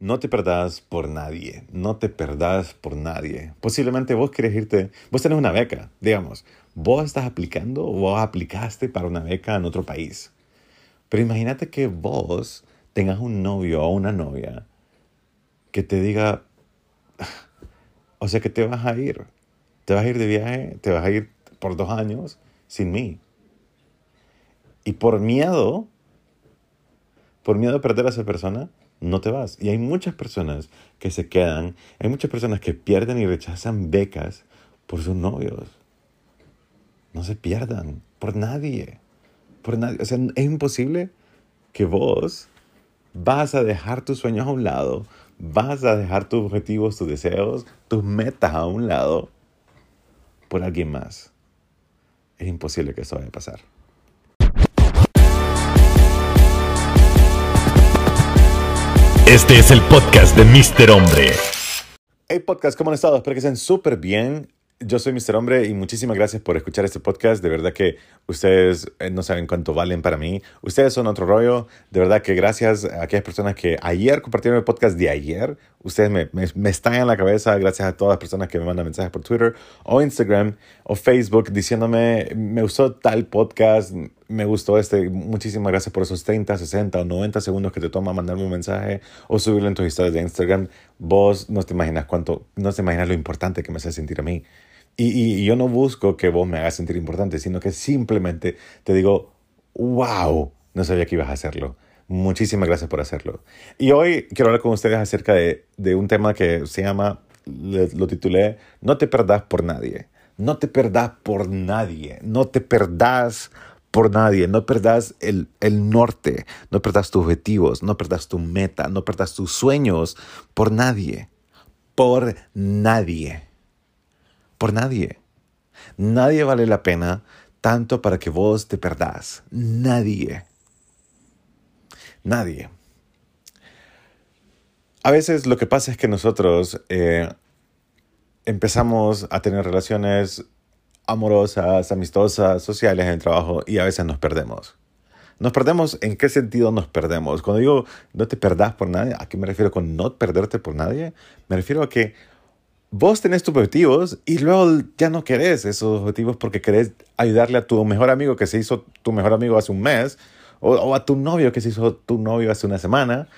No te perdás por nadie, no te perdás por nadie. Posiblemente vos querés irte, vos tenés una beca, digamos, vos estás aplicando o vos aplicaste para una beca en otro país. Pero imagínate que vos tengas un novio o una novia que te diga, o sea que te vas a ir, te vas a ir de viaje, te vas a ir por dos años sin mí. Y por miedo, por miedo a perder a esa persona, no te vas. Y hay muchas personas que se quedan, hay muchas personas que pierden y rechazan becas por sus novios. No se pierdan por nadie. Por nadie. O sea, es imposible que vos vas a dejar tus sueños a un lado, vas a dejar tus objetivos, tus deseos, tus metas a un lado por alguien más. Es imposible que eso vaya a pasar. Este es el podcast de Mr. Hombre. Hey podcast, ¿cómo han estado? Espero que estén súper bien. Yo soy Mr. Hombre y muchísimas gracias por escuchar este podcast. De verdad que ustedes eh, no saben cuánto valen para mí. Ustedes son otro rollo. De verdad que gracias a aquellas personas que ayer compartieron el podcast de ayer. Ustedes me, me, me están en la cabeza. Gracias a todas las personas que me mandan mensajes por Twitter o Instagram o Facebook diciéndome, me gustó tal podcast, me gustó este. Muchísimas gracias por esos 30, 60 o 90 segundos que te toma mandarme un mensaje o subirlo en tus historias de Instagram. Vos no te imaginas cuánto, no te imaginas lo importante que me hace sentir a mí. Y, y, yo no busco que vos me hagas sentir importante, sino que simplemente te digo, wow, no sabía que ibas a hacerlo. Muchísimas gracias por hacerlo. Y hoy quiero hablar con ustedes acerca de, de un tema que se llama, lo titulé, No te perdás por nadie. No te perdás por nadie. No te perdás por nadie. No perdás el, el norte. No perdás tus objetivos. No perdás tu meta. No perdás tus sueños por nadie. Por nadie por nadie. Nadie vale la pena tanto para que vos te perdás. Nadie. Nadie. A veces lo que pasa es que nosotros eh, empezamos a tener relaciones amorosas, amistosas, sociales en el trabajo y a veces nos perdemos. Nos perdemos, ¿en qué sentido nos perdemos? Cuando digo no te perdás por nadie, ¿a qué me refiero con no perderte por nadie? Me refiero a que vos tenés tus objetivos y luego ya no querés esos objetivos porque querés ayudarle a tu mejor amigo que se hizo tu mejor amigo hace un mes o, a tu novio que se hizo tu novio hace una semana.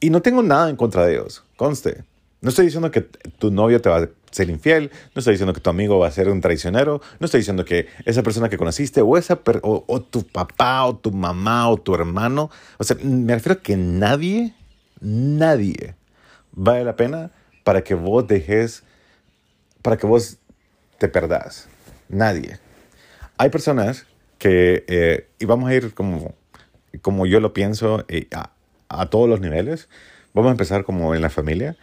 Y no tengo nada en contra de ellos, conste. No estoy diciendo que tu novio te va a ser infiel, no estoy diciendo que tu amigo va a ser un traicionero, no estoy diciendo que esa persona que conociste o, esa o, o tu papá o tu mamá o tu hermano, o sea, me refiero a que nadie, nadie vale la pena para que vos dejes para que vos te perdás. Nadie. Hay personas que, eh, y vamos a ir como, como yo lo pienso, eh, a, a todos los niveles. Vamos a empezar como en la familia.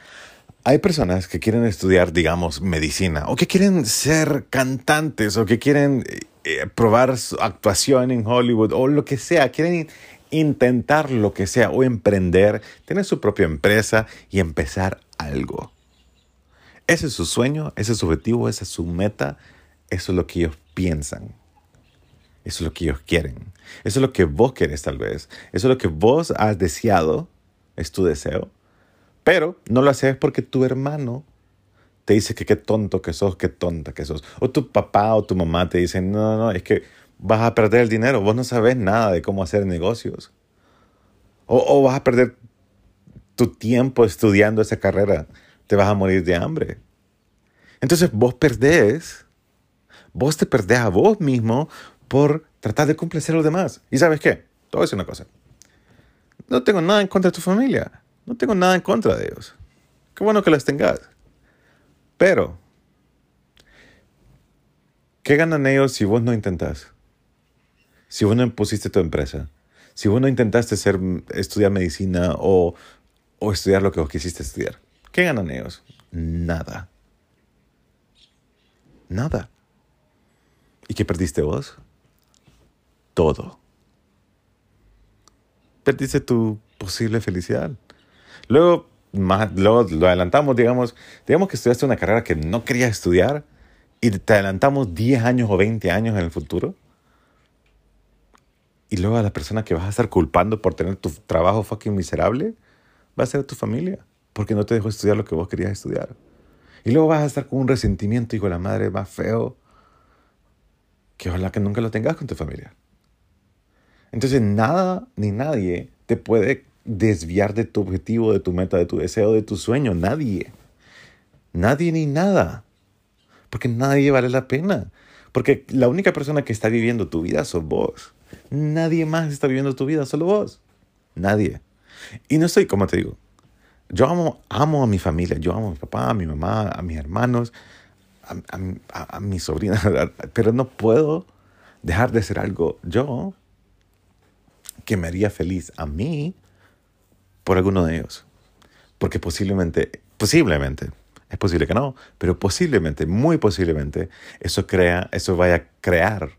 Hay personas que quieren estudiar, digamos, medicina, o que quieren ser cantantes, o que quieren eh, probar su actuación en Hollywood, o lo que sea, quieren intentar lo que sea, o emprender, tener su propia empresa y empezar algo. Ese es su sueño, ese es su objetivo, esa es su meta, eso es lo que ellos piensan. Eso es lo que ellos quieren. Eso es lo que vos querés tal vez. Eso es lo que vos has deseado, es tu deseo. Pero no lo haces porque tu hermano te dice que qué tonto que sos, qué tonta que sos. O tu papá o tu mamá te dicen, no, no, es que vas a perder el dinero, vos no sabes nada de cómo hacer negocios. O, o vas a perder tu tiempo estudiando esa carrera te vas a morir de hambre. Entonces vos perdés, vos te perdés a vos mismo por tratar de complacer a los demás. ¿Y sabes qué? Te voy a una cosa. No tengo nada en contra de tu familia. No tengo nada en contra de ellos. Qué bueno que las tengas. Pero, ¿qué ganan ellos si vos no intentás? Si vos no pusiste tu empresa. Si vos no intentaste ser, estudiar medicina o, o estudiar lo que vos quisiste estudiar. ¿Qué ganan ellos? Nada. Nada. ¿Y qué perdiste vos? Todo. Perdiste tu posible felicidad. Luego, más, luego lo adelantamos, digamos, digamos que estudiaste una carrera que no querías estudiar y te adelantamos 10 años o 20 años en el futuro. Y luego a la persona que vas a estar culpando por tener tu trabajo fucking miserable va a ser tu familia porque no te dejó estudiar lo que vos querías estudiar. Y luego vas a estar con un resentimiento, hijo de la madre, más feo, que ojalá que nunca lo tengas con tu familia. Entonces nada ni nadie te puede desviar de tu objetivo, de tu meta, de tu deseo, de tu sueño. Nadie. Nadie ni nada. Porque nadie vale la pena. Porque la única persona que está viviendo tu vida sos vos. Nadie más está viviendo tu vida, solo vos. Nadie. Y no estoy, como te digo, yo amo, amo a mi familia, yo amo a mi papá, a mi mamá, a mis hermanos, a, a mi sobrina, pero no puedo dejar de ser algo yo que me haría feliz a mí por alguno de ellos. Porque posiblemente, posiblemente, es posible que no, pero posiblemente, muy posiblemente, eso crea, eso vaya a crear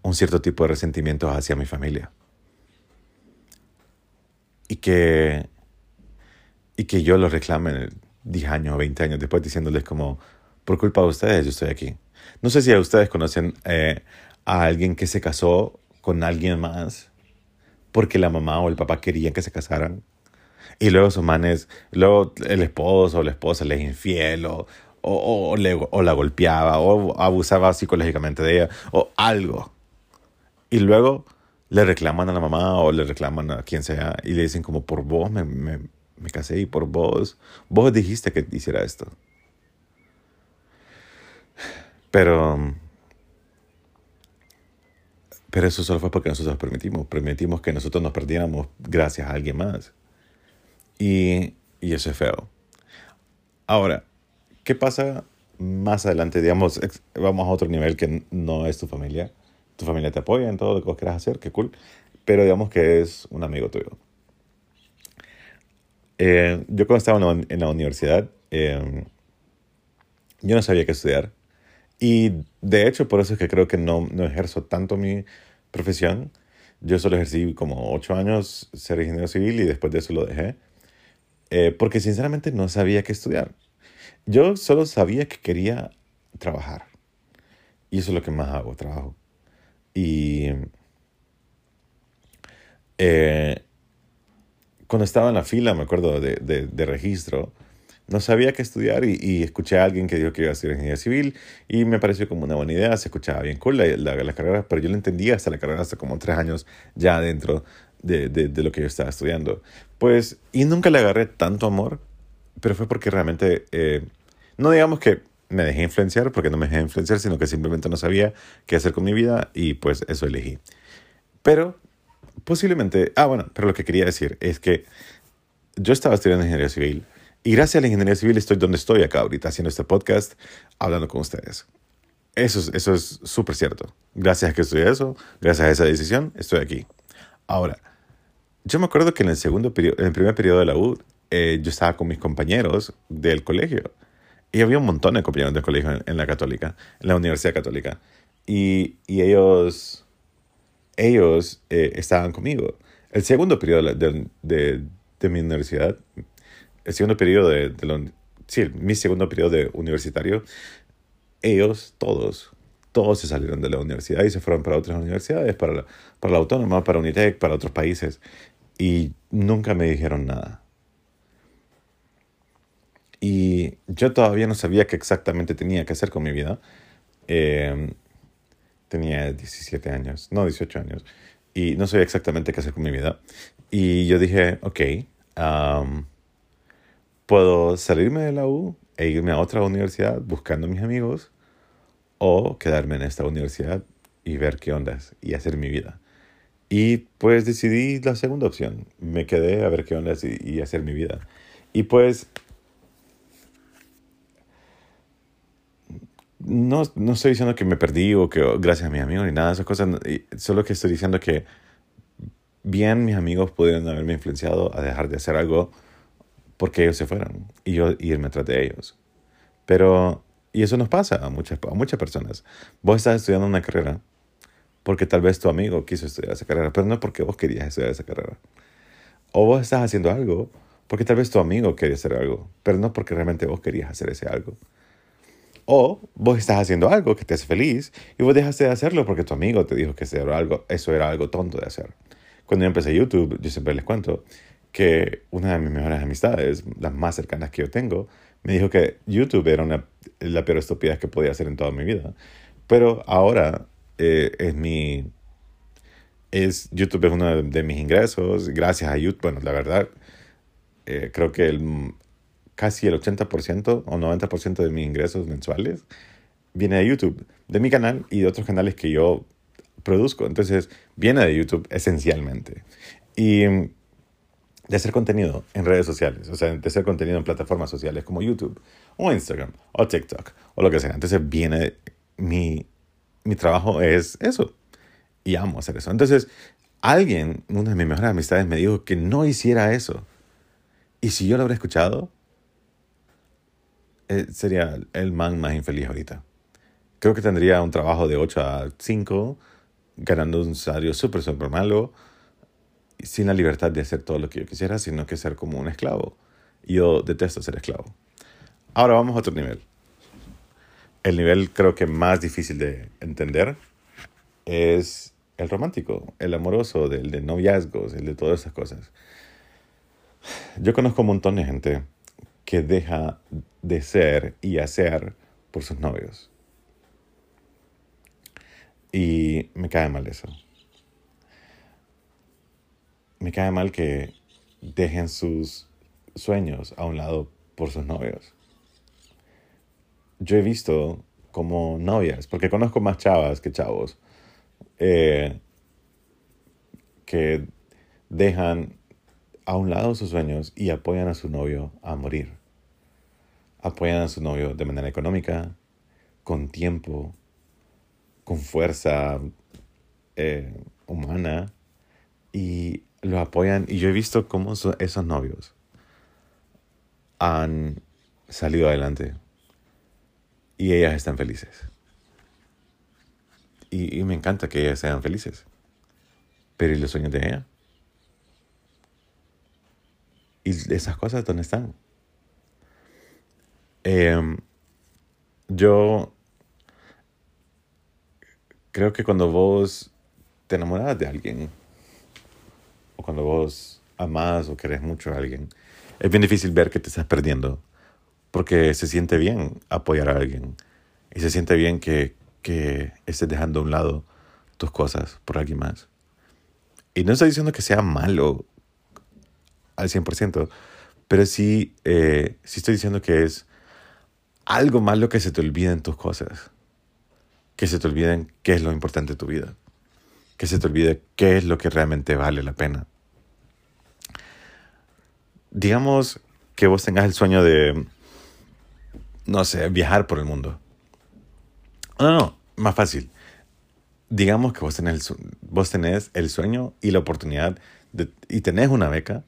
un cierto tipo de resentimiento hacia mi familia. Y que, y que yo lo reclame 10 años o 20 años después diciéndoles como, por culpa de ustedes yo estoy aquí. No sé si ustedes conocen eh, a alguien que se casó con alguien más porque la mamá o el papá querían que se casaran. Y luego sus manes, luego el esposo o la esposa les infiel o, o, o, o la golpeaba o abusaba psicológicamente de ella o algo. Y luego le reclaman a la mamá o le reclaman a quien sea y le dicen como por vos me, me, me casé y por vos, vos dijiste que hiciera esto. Pero pero eso solo fue porque nosotros permitimos. Permitimos que nosotros nos perdiéramos gracias a alguien más. Y, y eso es feo. Ahora, ¿qué pasa más adelante? Digamos, vamos a otro nivel que no es tu familia. Tu familia te apoya en todo lo que vos quieras hacer, qué cool. Pero digamos que es un amigo tuyo. Eh, yo cuando estaba en la, universidad, eh, yo no sabía qué estudiar. Y de hecho, por eso es que creo que no, no ejerzo tanto mi profesión. Yo solo ejercí como ocho años ser ingeniero civil y después de eso lo dejé. Eh, porque sinceramente no sabía qué estudiar. Yo solo sabía que quería trabajar. Y eso es lo que más hago, trabajo. Y eh, cuando estaba en la fila, me acuerdo de, de, de registro, no sabía qué estudiar y, escuché a alguien que dijo que iba a estudiar ingeniería civil y me pareció como una buena idea, se escuchaba bien cool la, la, carrera, pero yo lo entendía hasta la carrera, hasta como tres años ya dentro de, de, lo que yo estaba estudiando. Pues, y nunca le agarré tanto amor, pero fue porque realmente, eh, no digamos que me dejé influenciar, porque no me dejé influenciar, sino que simplemente no sabía qué hacer con mi vida y pues eso elegí. Pero posiblemente, ah bueno, pero lo que quería decir es que yo estaba estudiando ingeniería civil y gracias a la ingeniería civil estoy donde estoy acá ahorita, haciendo este podcast, hablando con ustedes. Eso es eso es súper cierto. Gracias a que estoy eso, gracias a esa decisión, estoy aquí. Ahora, yo me acuerdo que en el, segundo periodo, en el primer periodo de la U, eh, yo estaba con mis compañeros del colegio. Y había un montón de compañeros del colegio en, la católica, en la Universidad Católica. Y, y ellos, ellos eh, estaban conmigo. El segundo periodo de, de, de mi universidad, el segundo periodo de, de sí, mi segundo periodo de universitario, ellos, todos, todos se salieron de la universidad y se fueron para otras universidades, para la, para la Autónoma, para Unitec, para otros países. Y nunca me dijeron nada. Y yo todavía no sabía qué exactamente tenía que hacer con mi vida. Eh, tenía 17 años, no 18 años. Y no sabía exactamente qué hacer con mi vida. Y yo dije, ok, um, Puedo salirme de la U e irme a otra universidad buscando a mis amigos o quedarme en esta universidad y ver qué ondas y hacer mi vida. Y pues decidí la segunda opción. Me quedé a ver qué ondas y, hacer mi vida. Y pues no, no estoy diciendo que me perdí o que gracias a mis amigos ni nada de esas cosas. Solo que estoy diciendo que bien mis amigos pudieron haberme influenciado a dejar de hacer algo porque ellos se fueron y yo irme atrás de ellos. Pero, y eso nos pasa a muchas, a muchas personas. Vos estás estudiando una carrera porque tal vez tu amigo quiso estudiar esa carrera, pero no porque vos querías estudiar esa carrera. O vos estás haciendo algo porque tal vez tu amigo quería hacer algo, pero no porque realmente vos querías hacer ese algo. O vos estás haciendo algo que te hace feliz y vos dejaste de hacerlo porque tu amigo te dijo que eso algo, eso era algo tonto de hacer. Cuando yo empecé YouTube, yo siempre les cuento, que una de mis mejores amistades, las más cercanas que yo tengo, me dijo que YouTube era una, la peor estupidez que podía hacer en toda mi vida. Pero ahora eh, es mi... Es, YouTube es uno de, mis ingresos. Gracias a YouTube, bueno, la verdad, eh, creo que el, casi el 80% o 90% de mis ingresos mensuales viene de YouTube, de mi canal y de otros canales que yo produzco. Entonces, viene de YouTube esencialmente. Y de hacer contenido en redes sociales, o sea, de hacer contenido en plataformas sociales como YouTube o Instagram o TikTok o lo que sea. Entonces, viene mi, mi trabajo es eso. Y amo hacer eso. Entonces, alguien, una de mis mejores amistades, me dijo que no hiciera eso. Y si yo lo hubiera escuchado, eh, sería el man más infeliz ahorita. Creo que tendría un trabajo de 8 a 5, ganando un salario súper, súper malo, sin la libertad de hacer todo lo que yo quisiera, sino que ser como un esclavo. Yo detesto ser esclavo. Ahora vamos a otro nivel. El nivel creo que más difícil de entender es el romántico, el amoroso, el de noviazgos, el de todas esas cosas. Yo conozco un montón de gente que deja de ser y hacer por sus novios. Y me cae mal eso. Me cae mal que dejen sus sueños a un lado por sus novios. Yo he visto como novias, porque conozco más chavas que chavos, eh, que dejan a un lado sus sueños y apoyan a su novio a morir. Apoyan a su novio de manera económica, con tiempo, con fuerza eh, humana y lo apoyan. Y yo he visto cómo esos novios han salido adelante y ellas están felices. Y, me encanta que ellas sean felices. Pero ¿y los sueños de ella? ¿Y esas cosas dónde están? Em, yo creo que cuando vos te enamoras de alguien, o cuando vos amás o querés mucho a alguien, es bien difícil ver que te estás perdiendo, porque se siente bien apoyar a alguien, y se siente bien que, que estés dejando a un lado tus cosas por alguien más. Y no estoy diciendo que sea malo al 100%, pero sí, eh, sí estoy diciendo que es algo malo que se te olviden tus cosas, que se te olviden qué es lo importante de tu vida, que se te olvide qué es lo que realmente vale la pena. Digamos que vos tengas el sueño de, no sé, viajar por el mundo. No, no, más fácil. Digamos que vos tenés, el, vos tenés el sueño y la oportunidad de, y tenés una beca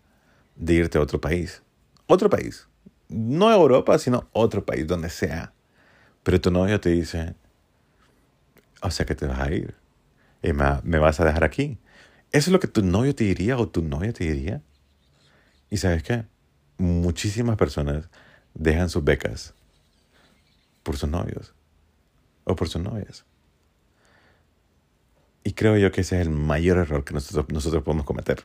de irte a otro país. Otro país. No Europa, sino otro país, donde sea. Pero tu novio te dice, o sea que te vas a ir. Me, me vas a dejar aquí. Eso es lo que tu novio te diría o tu novia te diría. Y sabes qué? Muchísimas personas dejan sus becas por sus novios o por sus novias. Y creo yo que ese es el mayor error que nosotros, nosotros podemos cometer.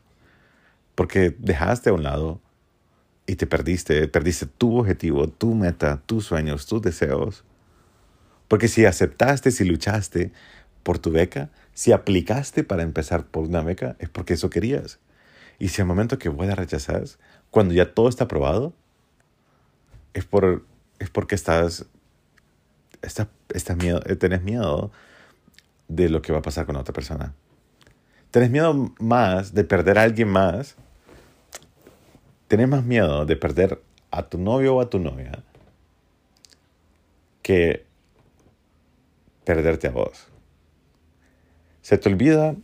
Porque dejaste a un lado y te perdiste, perdiste tu objetivo, tu meta, tus sueños, tus deseos. Porque si aceptaste, si luchaste por tu beca, si aplicaste para empezar por una beca, es porque eso querías. Y si al momento que voy a rechazar, cuando ya todo está aprobado, es, por, es porque estás, estás, estás miedo, eh, tenés miedo de lo que va a pasar con otra persona. Tenés miedo más de perder a alguien más Tienes más miedo de perder a tu novio o a tu novia que perderte a vos. Se te olvida,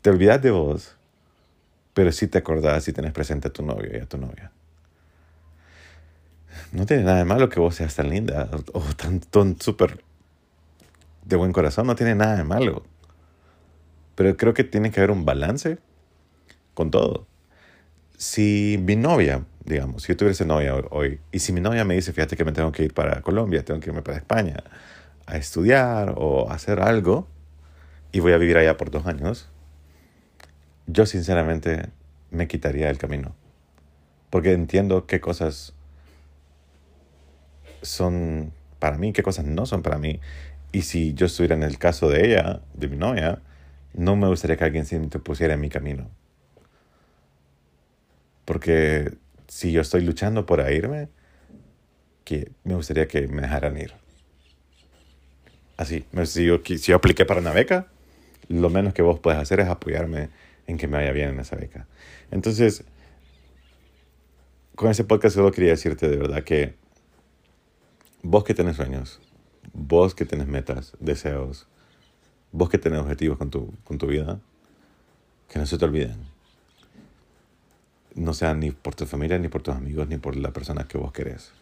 te olvidas de vos, pero sí te acordás y tenés presente a tu novio y a tu novia. No tiene nada de malo que vos seas tan linda o tan, tan súper de buen corazón, no tiene nada de malo. Pero creo que tiene que haber un balance con todo si mi novia, digamos, si yo tuviese novia hoy, y si mi novia me dice, fíjate que me tengo que ir para Colombia, tengo que irme para España a estudiar o a hacer algo, y voy a vivir allá por dos años, yo sinceramente me quitaría el camino. Porque entiendo qué cosas son para mí, qué cosas no son para mí. Y si yo estuviera en el caso de ella, de mi novia, no me gustaría que alguien se pusiera en mi camino. Porque si yo estoy luchando por irme, que me gustaría que me dejaran ir. Así, si yo, si yo apliqué para una beca, lo menos que vos puedes hacer es apoyarme en que me vaya bien en esa beca. Entonces, con ese podcast solo quería decirte de verdad que vos que tenés sueños, vos que tenés metas, deseos, vos que tenés objetivos con tu, con tu vida, que no se te olviden. No sea ni por tu familia, ni por tus amigos, ni por la persona que vos querés.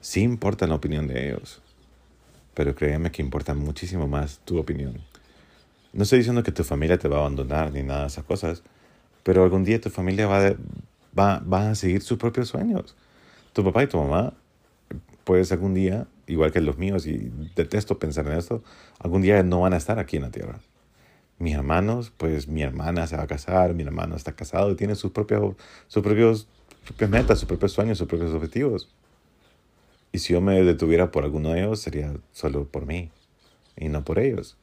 Sí importa la opinión de ellos, pero créeme que importa muchísimo más tu opinión. No estoy diciendo que tu familia te va a abandonar ni nada de esas cosas, pero algún día tu familia va, va, va a seguir sus propios sueños. Tu papá y tu mamá, pues algún día igual que los míos, y detesto pensar en esto, algún día no van a estar aquí en la tierra. Mis hermanos, pues mi hermana se va a casar, mi hermano está casado y tiene sus propios, sus propios, propias metas, sus propios sueños, sus propios objetivos. Y si yo me detuviera por alguno de ellos, sería solo por mí y no por ellos.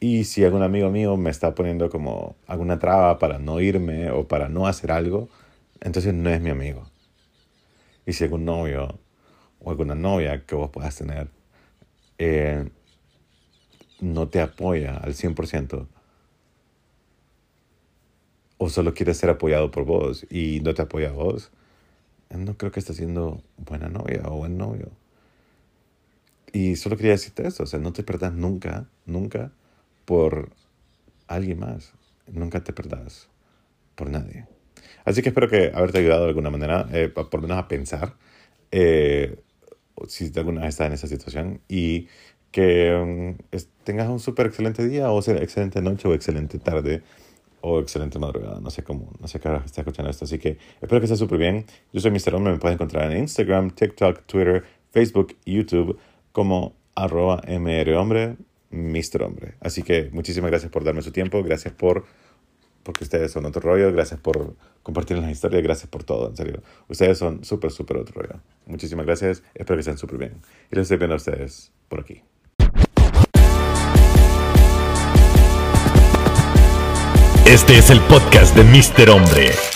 Y si algún amigo mío me está poniendo como alguna traba para no irme o para no hacer algo, entonces no es mi amigo. Y si algún novio o alguna novia que vos puedas tener eh, no te apoya al 100% o solo quiere ser apoyado por vos y no te apoya a vos, no creo que estés siendo buena novia o buen novio. Y solo quería decirte eso, o sea, no te perdas nunca, nunca por alguien más. Nunca te perdas por nadie. Así que espero que haberte ayudado de alguna manera, eh, por lo menos a pensar. Eh, si alguna vez estás en esa situación y que mm, tengas un súper excelente día o sea, excelente noche o excelente tarde o excelente madrugada. No sé cómo, no sé qué estás escuchando esto. Así que espero que esté súper bien. Yo soy Mr. Hombre. Me puedes encontrar en Instagram, TikTok, Twitter, Facebook, YouTube como arroba mrhombre, Mr. Hombre. Así que muchísimas gracias por darme su tiempo. Gracias por porque ustedes son otro rollo. Gracias por compartir las historias. Gracias por todo, en serio. Ustedes son súper, súper otro rollo. Muchísimas gracias. Espero que estén súper bien. Y los estoy viendo a ustedes por aquí. Este es el podcast de Mr. Hombre.